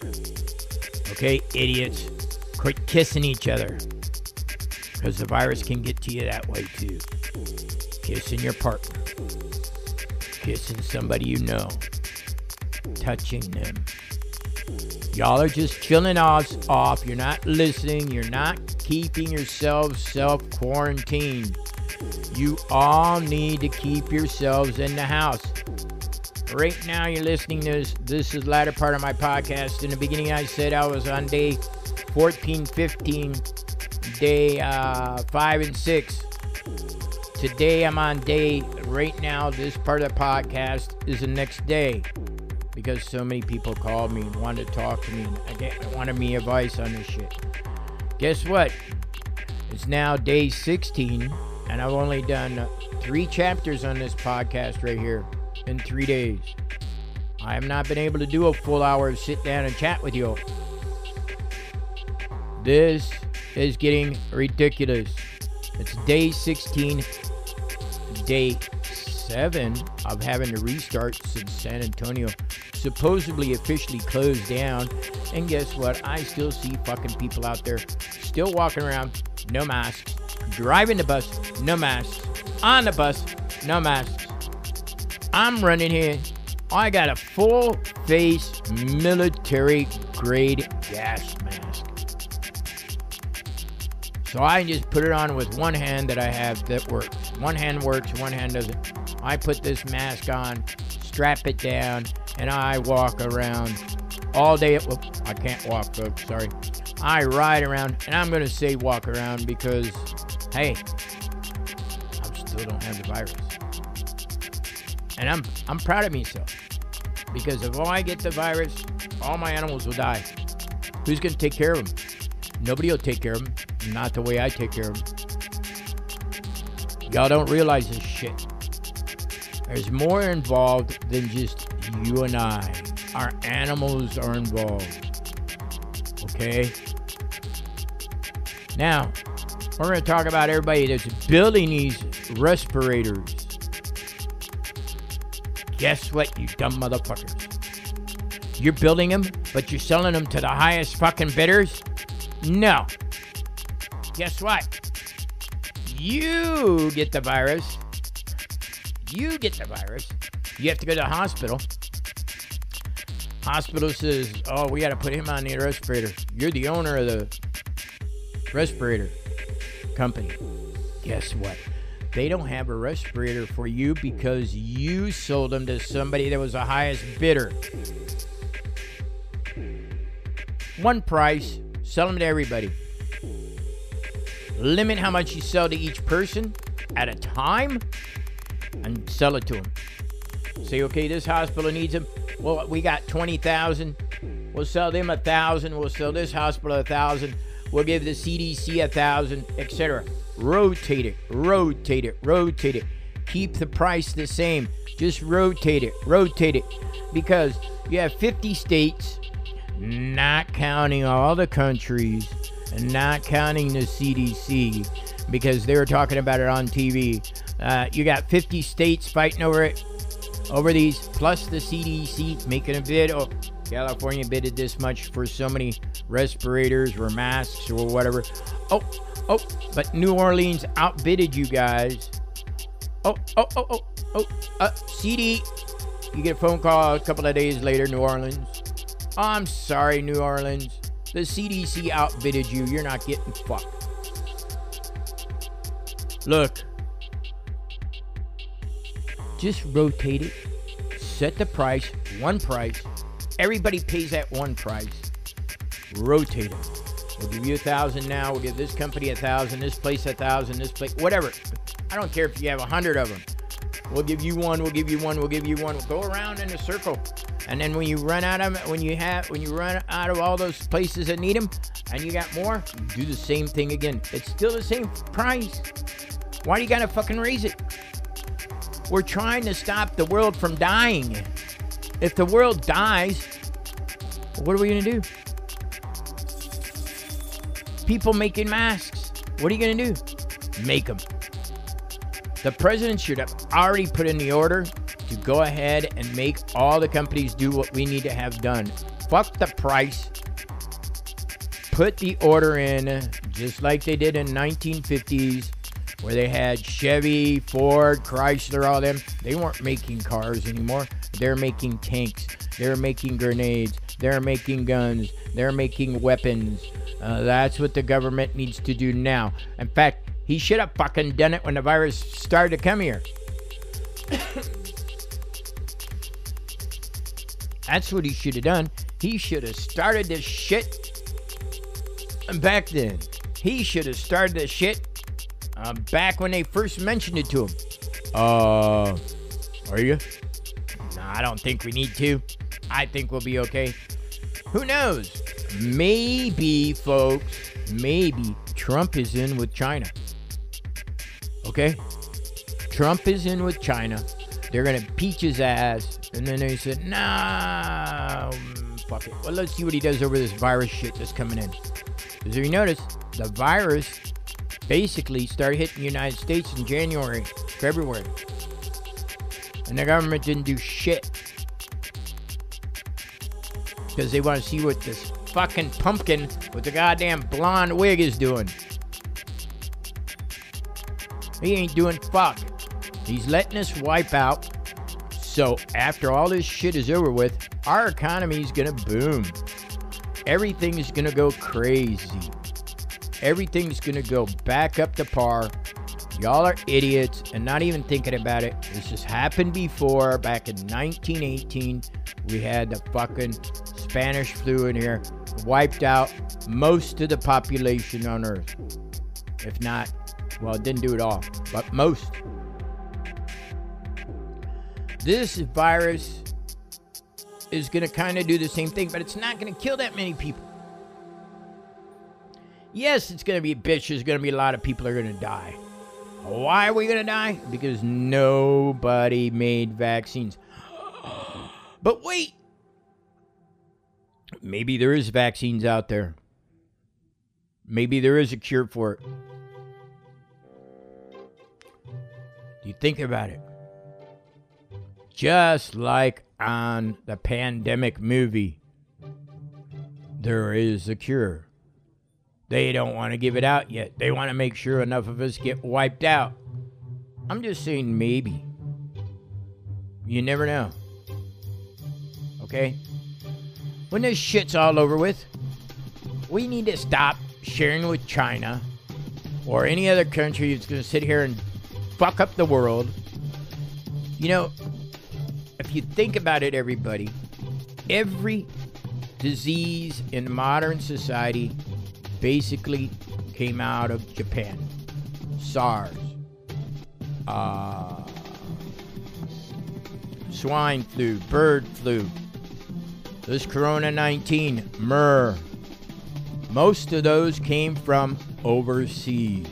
okay, idiots, quit kissing each other. Because the virus can get to you that way too. Kissing your partner, kissing somebody you know. touching them. Y'all are just chilling us off. You're not listening. You're not keeping yourselves self quarantined. You all need to keep yourselves in the house. Right now, you're listening to this. This is the latter part of my podcast. In the beginning, I said I was on day 14, 15, day uh, 5 and 6. Today, I'm on day, right now, this part of the podcast is the next day because so many people called me and wanted to talk to me and wanted me advice on this shit. Guess what? It's now day 16, and I've only done three chapters on this podcast right here in three days. I have not been able to do a full hour of sit down and chat with you. This is getting ridiculous. It's day 16, day 7 of having to restart since San Antonio supposedly officially closed down. And guess what? I still see fucking people out there still walking around, no masks, driving the bus, no masks, on the bus, no masks. I'm running here. I got a full face military grade gas mask. So I just put it on with one hand that I have that works. One hand works, one hand doesn't. I put this mask on, strap it down, and I walk around all day. Well, I can't walk, folks. Sorry. I ride around, and I'm going to say walk around because, hey, I still don't have the virus. And I'm I'm proud of myself because if I get the virus, all my animals will die. Who's going to take care of them? Nobody will take care of them. Not the way I take care of them. Y'all don't realize this shit. There's more involved than just you and I. Our animals are involved. Okay? Now, we're going to talk about everybody that's building these respirators. Guess what, you dumb motherfuckers? You're building them, but you're selling them to the highest fucking bidders? No. Guess what? You get the virus. You get the virus. You have to go to the hospital. Hospital says, "Oh, we got to put him on the respirator." You're the owner of the respirator company. Guess what? They don't have a respirator for you because you sold them to somebody that was the highest bidder. One price, sell them to everybody. Limit how much you sell to each person at a time and sell it to them. Say, okay, this hospital needs them. Well, we got 20,000. We'll sell them a thousand. We'll sell this hospital a thousand. We'll give the CDC a thousand, etc. Rotate it, rotate it, rotate it. Keep the price the same. Just rotate it, rotate it. Because you have 50 states, not counting all the countries, and not counting the CDC, because they were talking about it on TV. Uh, you got 50 states fighting over it, over these, plus the CDC making a bid. Oh, California bidded this much for so many respirators or masks or whatever. Oh, oh, but New Orleans outbidded you guys. Oh, oh, oh, oh, oh, uh, CD. You get a phone call a couple of days later, New Orleans. I'm sorry, New Orleans. The CDC outbidded you. You're not getting fucked. Look, just rotate it. Set the price, one price. Everybody pays that one price. Rotate it. We'll give you a thousand now. We'll give this company a thousand, this place a thousand, this place, whatever. I don't care if you have a hundred of them. We'll give you one. We'll give you one. We'll give you one. We'll go around in a circle, and then when you run out of when you have when you run out of all those places that need them, and you got more, you do the same thing again. It's still the same price. Why do you gotta fucking raise it? We're trying to stop the world from dying. If the world dies, what are we gonna do? People making masks. What are you gonna do? Make them. The president should have already put in the order to go ahead and make all the companies do what we need to have done. Fuck the price. Put the order in just like they did in 1950s where they had Chevy, Ford, Chrysler, all them. They weren't making cars anymore. They're making tanks. They're making grenades. They're making guns. They're making weapons. Uh, that's what the government needs to do now. In fact, he should have fucking done it when the virus started to come here. (coughs) That's what he should have done. He should have started this shit back then. He should have started this shit uh, back when they first mentioned it to him. Uh, are you? I don't think we need to. I think we'll be okay. Who knows? Maybe, folks, maybe Trump is in with China. Okay? Trump is in with China. They're gonna peach his ass, and then they said, "Nah, fuck it. Well, let's see what he does over this virus shit that's coming in." Because if you notice, the virus basically started hitting the United States in January, February, and the government didn't do shit because they want to see what this fucking pumpkin with the goddamn blonde wig is doing. He ain't doing fuck. He's letting us wipe out. So after all this shit is over with, our economy is gonna boom. Everything is gonna go crazy. Everything's gonna go back up to par. Y'all are idiots and not even thinking about it. This has happened before. Back in 1918, we had the fucking Spanish flu in here, wiped out most of the population on Earth. If not, well, it didn't do it all, but most. This virus is going to kind of do the same thing, but it's not going to kill that many people. Yes, it's going to be a bitch. There's going to be a lot of people are going to die. Why are we going to die? Because nobody made vaccines. (gasps) But wait. Maybe there is vaccines out there. Maybe there is a cure for it. You think about it? Just like on the pandemic movie, there is a cure. They don't want to give it out yet. They want to make sure enough of us get wiped out. I'm just saying maybe. You never know. Okay? When this shit's all over with, we need to stop sharing with China or any other country that's going to sit here and fuck up the world. You know, if you think about it, everybody, every disease in modern society basically came out of Japan. SARS, uh, swine flu, bird flu, this Corona 19, MER. Most of those came from overseas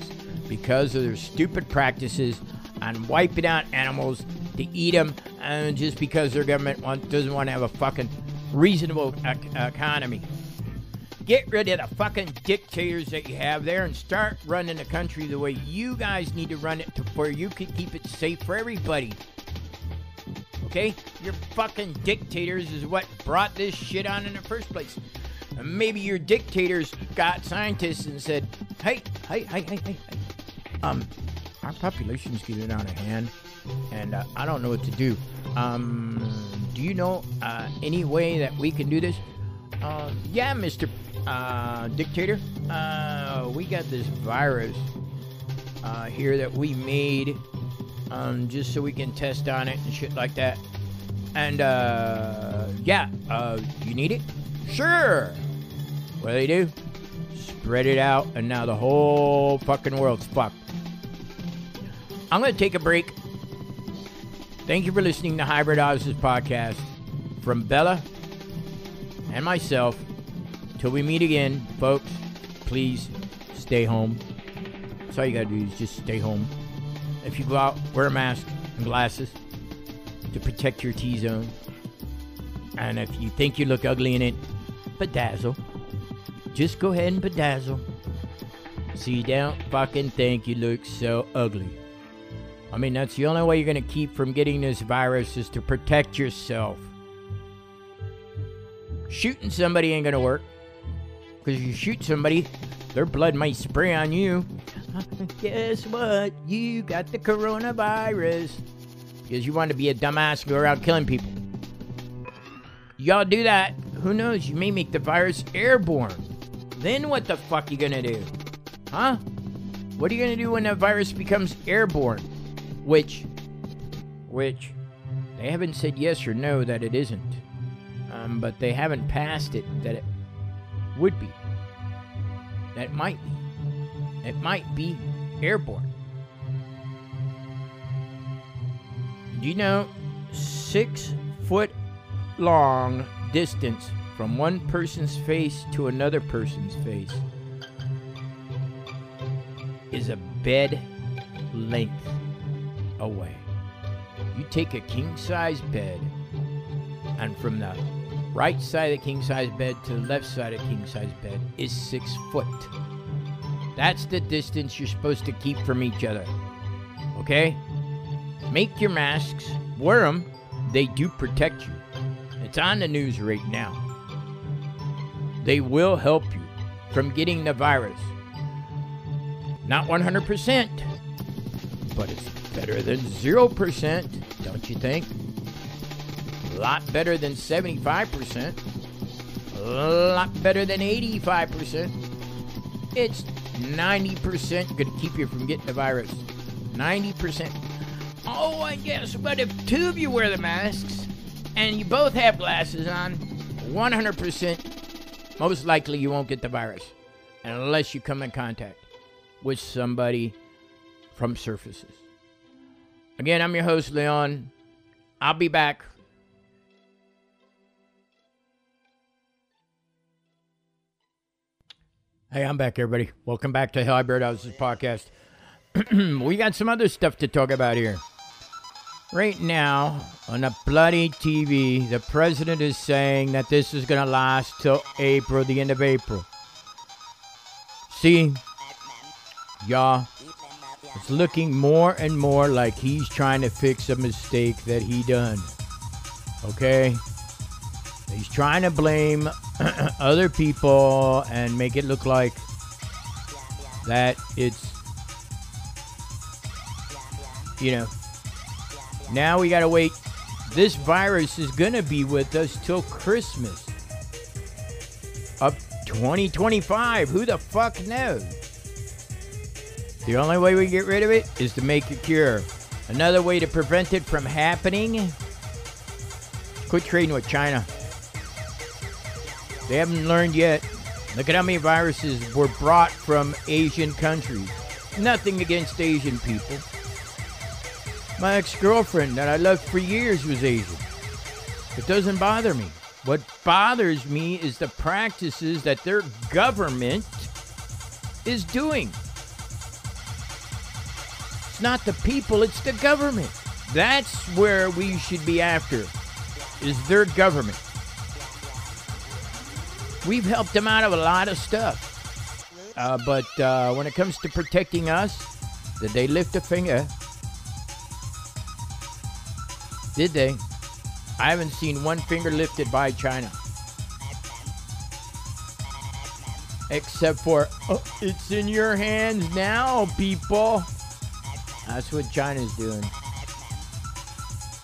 because of their stupid practices on wiping out animals to eat them, and just because their government want, doesn't want to have a fucking reasonable ec- economy. Get rid of the fucking dictators that you have there and start running the country the way you guys need to run it to where you can keep it safe for everybody. Okay? Your fucking dictators is what brought this shit on in the first place. And maybe your dictators got scientists and said, hey, hey, hey, hey, hey, hey. Um, our population's getting out of hand and uh, I don't know what to do. Um, do you know uh, any way that we can do this? Uh, yeah, Mr. Uh, dictator. Uh, we got this virus uh, here that we made um, just so we can test on it and shit like that. And uh, yeah, uh, you need it? Sure. What do they do? Spread it out, and now the whole fucking world's fucked. I'm gonna take a break. Thank you for listening to Hybrydozz's podcast. From Bella and myself, till we meet again, folks, please stay home. That's all you gotta do is just stay home. If you go out, wear a mask and glasses to protect your T zone. And if you think you look ugly in it, bedazzle. Just go ahead and bedazzle. So you don't fucking think you look so ugly. I mean, that's the only way you're to keep from getting this virus is to protect yourself. Shooting somebody ain't to work. Because you shoot somebody, their blood might spray on you. (laughs) Guess what? You got the coronavirus. Because you want to be a dumbass and go around killing people. y'all do that, who knows? You may make the virus airborne. Then what the fuck you gonna do? Huh? What are you gonna do when the virus becomes airborne? Which, which, they haven't said yes or no that it isn't. Um, but they haven't passed it that it would be. That might be. It might be airborne. Do you know six foot long distance from one person's face to another person's face is a bed length away. You take a king size bed, and from the right side of the king size bed to the left side of king size bed is six foot. That's the distance you're supposed to keep from each other. Okay? Make your masks, wear them, they do protect you. It's on the news right now. They will help you from getting the virus. Not 100%, but it's better than 0%, don't you think? A lot better than 75%. A lot better than 85%. It's 90% going to keep you from getting the virus. 90%. Oh, I guess, but if two of you wear the masks and you both have glasses on, 100% most likely you won't get the virus unless you come in contact with somebody from surfaces. Again, I'm your host, Leon. I'll be back. Hey, I'm back, everybody. Welcome back to Hybrydozz's Podcast. (clears throat) we got some other stuff to talk about here. Right now, on a bloody TV, the president is saying that this is going to last till April, the end of April. See, y'all, it's looking more and more like he's trying to fix a mistake that he done. Okay? He's trying to blame (clears throat) other people and make it look like that it's you know now we gotta wait. This virus is gonna be with us till christmas. Up 2025 who the fuck knows? The only way we get rid of it is to make a cure. Another way to prevent it from happening? Quit trading with china they haven't learned yet. Look at how many viruses were brought from Asian countries. Nothing against Asian people. My ex girlfriend that I loved for years was Asian. It doesn't bother me. What bothers me is the practices that their government is doing. It's not the people, it's the government. That's where we should be after, is their government. We've helped them out of a lot of stuff. Uh, but uh, when it comes to protecting us, did they lift a finger? Did they? I haven't seen one finger lifted by China. Except for, oh, it's in your hands now, people. That's what China's doing.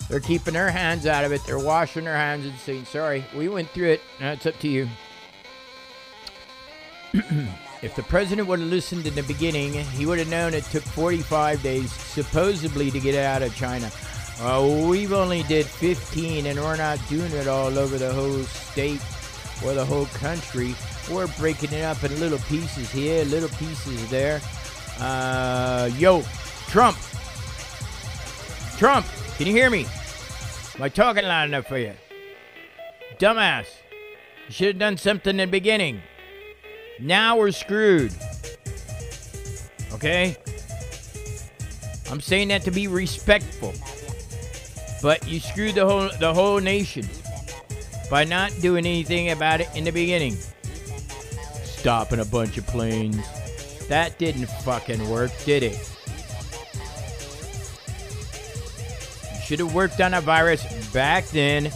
They're keeping their hands out of it. They're washing their hands and saying, sorry, we went through it. Now it's up to you. (clears throat) if the president would have listened in the beginning, he would have known it took 45 days, supposedly, to get out of China. Uh, we've only did 15, and we're not doing it all over the whole state or the whole country. We're breaking it up in little pieces here, little pieces there. Uh, yo, Trump. Trump, can you hear me? Am I talking loud enough for you? Dumbass. You should have done something in the beginning. Now we're screwed. Okay? I'm saying that to be respectful. But you screwed the whole the whole nation by not doing anything about it in the beginning. Stopping a bunch of planes. That didn't fucking work, did it? You should have worked on a virus back then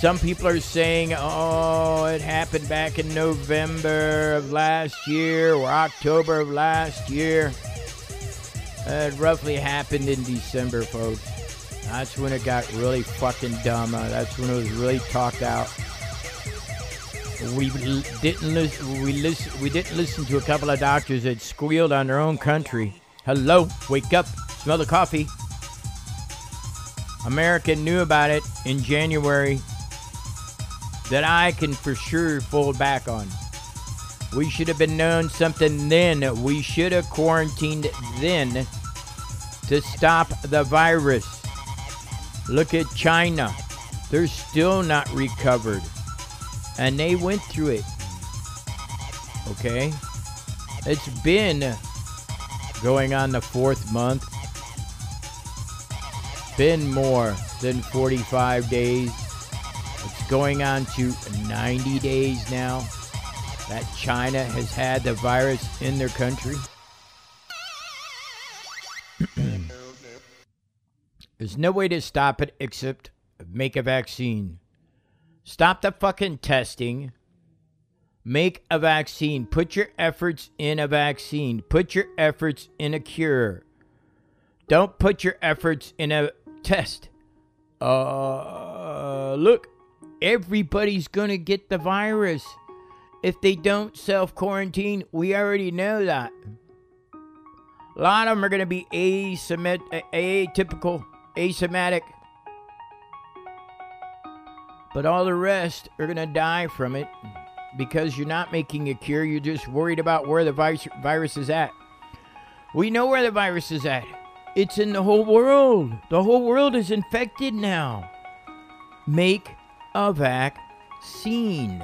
some people are saying, oh, it happened back in November of last year or October of last year. It roughly happened in December, folks. That's when it got really fucking dumb. Uh, that's when it was really talked out. We didn't listen. We listen. We didn't listen to a couple of doctors that squealed on their own country. Hello, wake up, smell the coffee. America knew about it in January. That I can for sure fold back on. We should have been known something then. We should have quarantined then to stop the virus. Look at China. They're still not recovered. And they went through it. Okay? It's been going on the fourth month. Been more than 45 days. Going on to 90 days now that China has had the virus in their country. (clears throat) There's no way to stop it except make a vaccine. Stop the fucking testing. Make a vaccine. Put your efforts in a vaccine. Put your efforts in a cure. Don't put your efforts in a test. Uh, look, everybody's going to get the virus. If they don't self quarantine, we already know that. A lot of them are going to be atypical, asymptomatic. But all the rest are going to die from it because you're not making a cure. You're just worried about where the virus is at. We know where the virus is at. It's in the whole world. The whole world is infected now. Make a vaccine.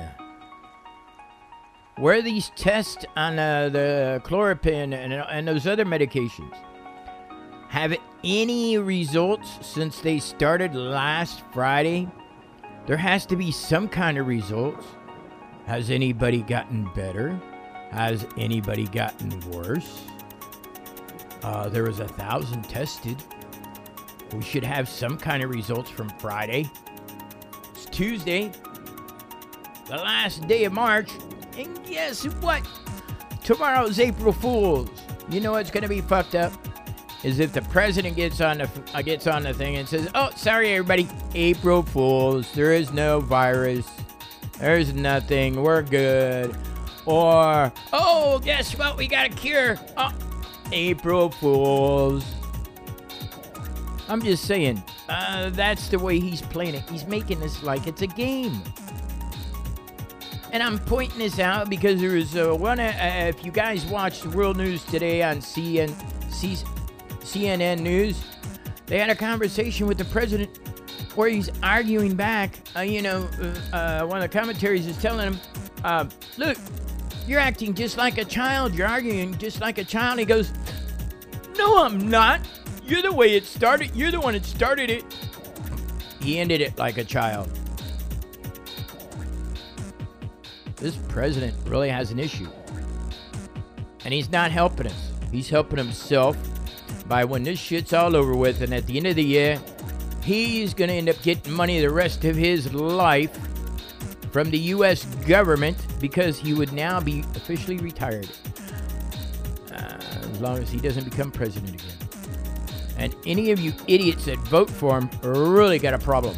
Where are these tests on uh, the chloroquine and, and those other medications? Have any results since they started last Friday? There has to be some kind of results. Has anybody gotten better? Has anybody gotten worse? Uh, there was a thousand tested. We should have some kind of results from Friday. Tuesday, the last day of March, and guess what? Tomorrow's April Fools. You know what's gonna be fucked up? Is if the president gets on the uh, gets on the thing and says, "Oh, sorry everybody, April Fools. There is no virus. There's nothing. We're good." Or, "Oh, guess what? We got a cure." Oh, April Fools. I'm just saying, uh, that's the way he's playing it. He's making this like it's a game. And I'm pointing this out because there was uh, one. Uh, if you guys watched World News today on CN, C, CNN News, they had a conversation with the president where he's arguing back. Uh, you know, uh, uh, one of the commentaries is telling him, uh, "Look, you're acting just like a child. You're arguing just like a child." He goes, "No, I'm not. You're the way it started. You're the one that started it." He ended it like a child. This president really has an issue. And he's not helping us. He's helping himself by when this shit's all over with and at the end of the year, he's going to end up getting money the rest of his life from the U.S. government because he would now be officially retired. Uh, as long as he doesn't become president again. And any of you idiots that vote for him really got a problem.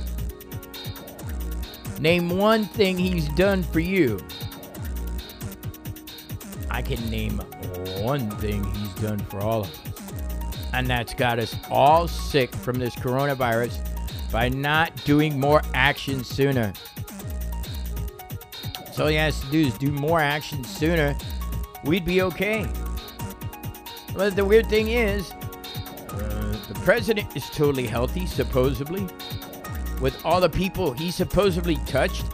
Name one thing he's done for you. I can name one thing he's done for all of us. And that's got us all sick from this coronavirus by not doing more action sooner. So all he has to do is do more action sooner. We'd be okay. But the weird thing is, the president is totally healthy, supposedly with all the people he supposedly touched,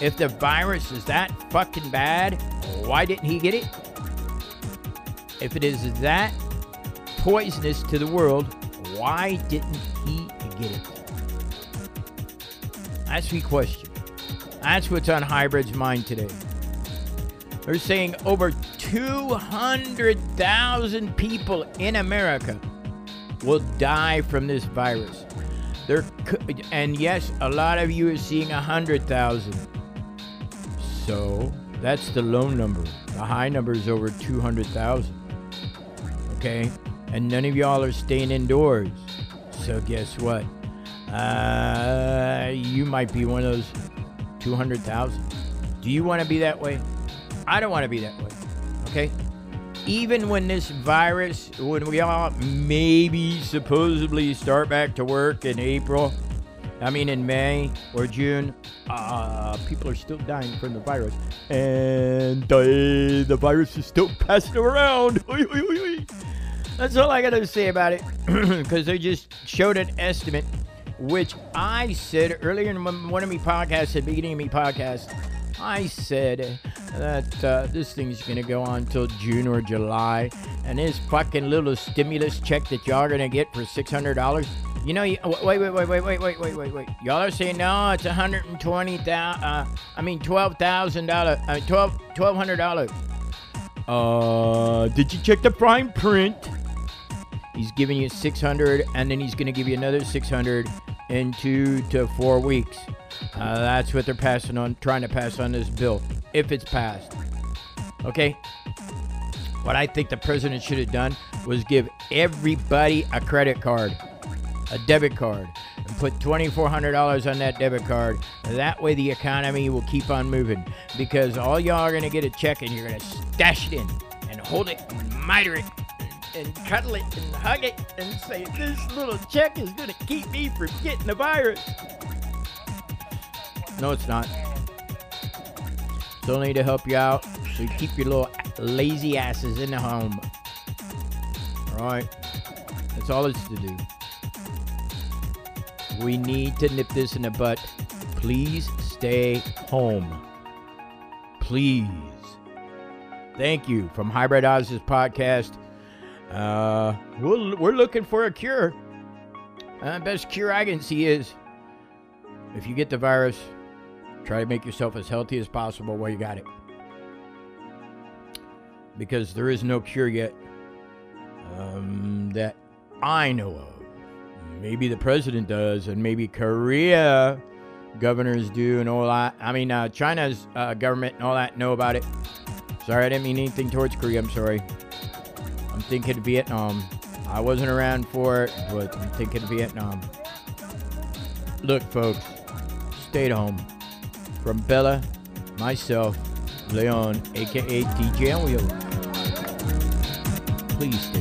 if the virus is that fucking bad, why didn't he get it? If it is that poisonous to the world, why didn't he get it? That's the question. That's what's on Hybrid's mind today. They're saying over 200,000 people in America will die from this virus. There, and yes, a lot of you are seeing a hundred thousand. So that's the low number. The high number is over two hundred thousand. Okay, and none of y'all are staying indoors. So guess what? uh, you might be one of those 200,000. Do you want to be that way? I don't want to be that way. Okay? Even when this virus, when we all maybe supposedly start back to work in April, I mean in May or June, uh, people are still dying from the virus. And uh, the virus is still (laughs) passing around. That's all I got to say about it (clears throat) because they just showed an estimate, which I said earlier in one of my podcasts, at the beginning of my podcast, I said that uh, this thing's going to go on until June or July, and this fucking little stimulus check that y'all are going to get for $600. You know, you, wait, wait, wait, wait, wait, wait, wait, wait, wait. Y'all are saying no, it's $120,000, uh, I mean $12,000, I mean 12, $1,200. Uh, did you check the fine print? He's giving you 600 and then he's going to give you another 600 in two to four weeks. Uh, that's what they're passing on, trying to pass on this bill, if it's passed. Okay? What I think the president should have done was give everybody a credit card, a debit card, and put $2,400 on that debit card. That way the economy will keep on moving. Because all y'all are going to get a check and you're going to stash it in and hold it and miter it and cuddle it and hug it and say, This little check is going to keep me from getting the virus. No, it's not. It's only to help you out so you keep your little lazy asses in the home. All right? That's all it's to do. We need to nip this in the butt. Please stay home. Please. Thank you from Hybrydozz's podcast. Uh, we're, we're looking for a cure. Uh, best cure I can see is if you get the virus, try to make yourself as healthy as possible while you got it. Because there is no cure yet um, that I know of. Maybe the president does, and maybe Korea governors do, and all that. I mean, uh, China's uh, government and all that know about it. Sorry, I didn't mean anything towards Korea. I'm sorry. I'm thinking Vietnam. I wasn't around for it, but I'm thinking Vietnam. Look, folks, stay at home. From Bella, myself, Leon, aka DJ Elio. Please.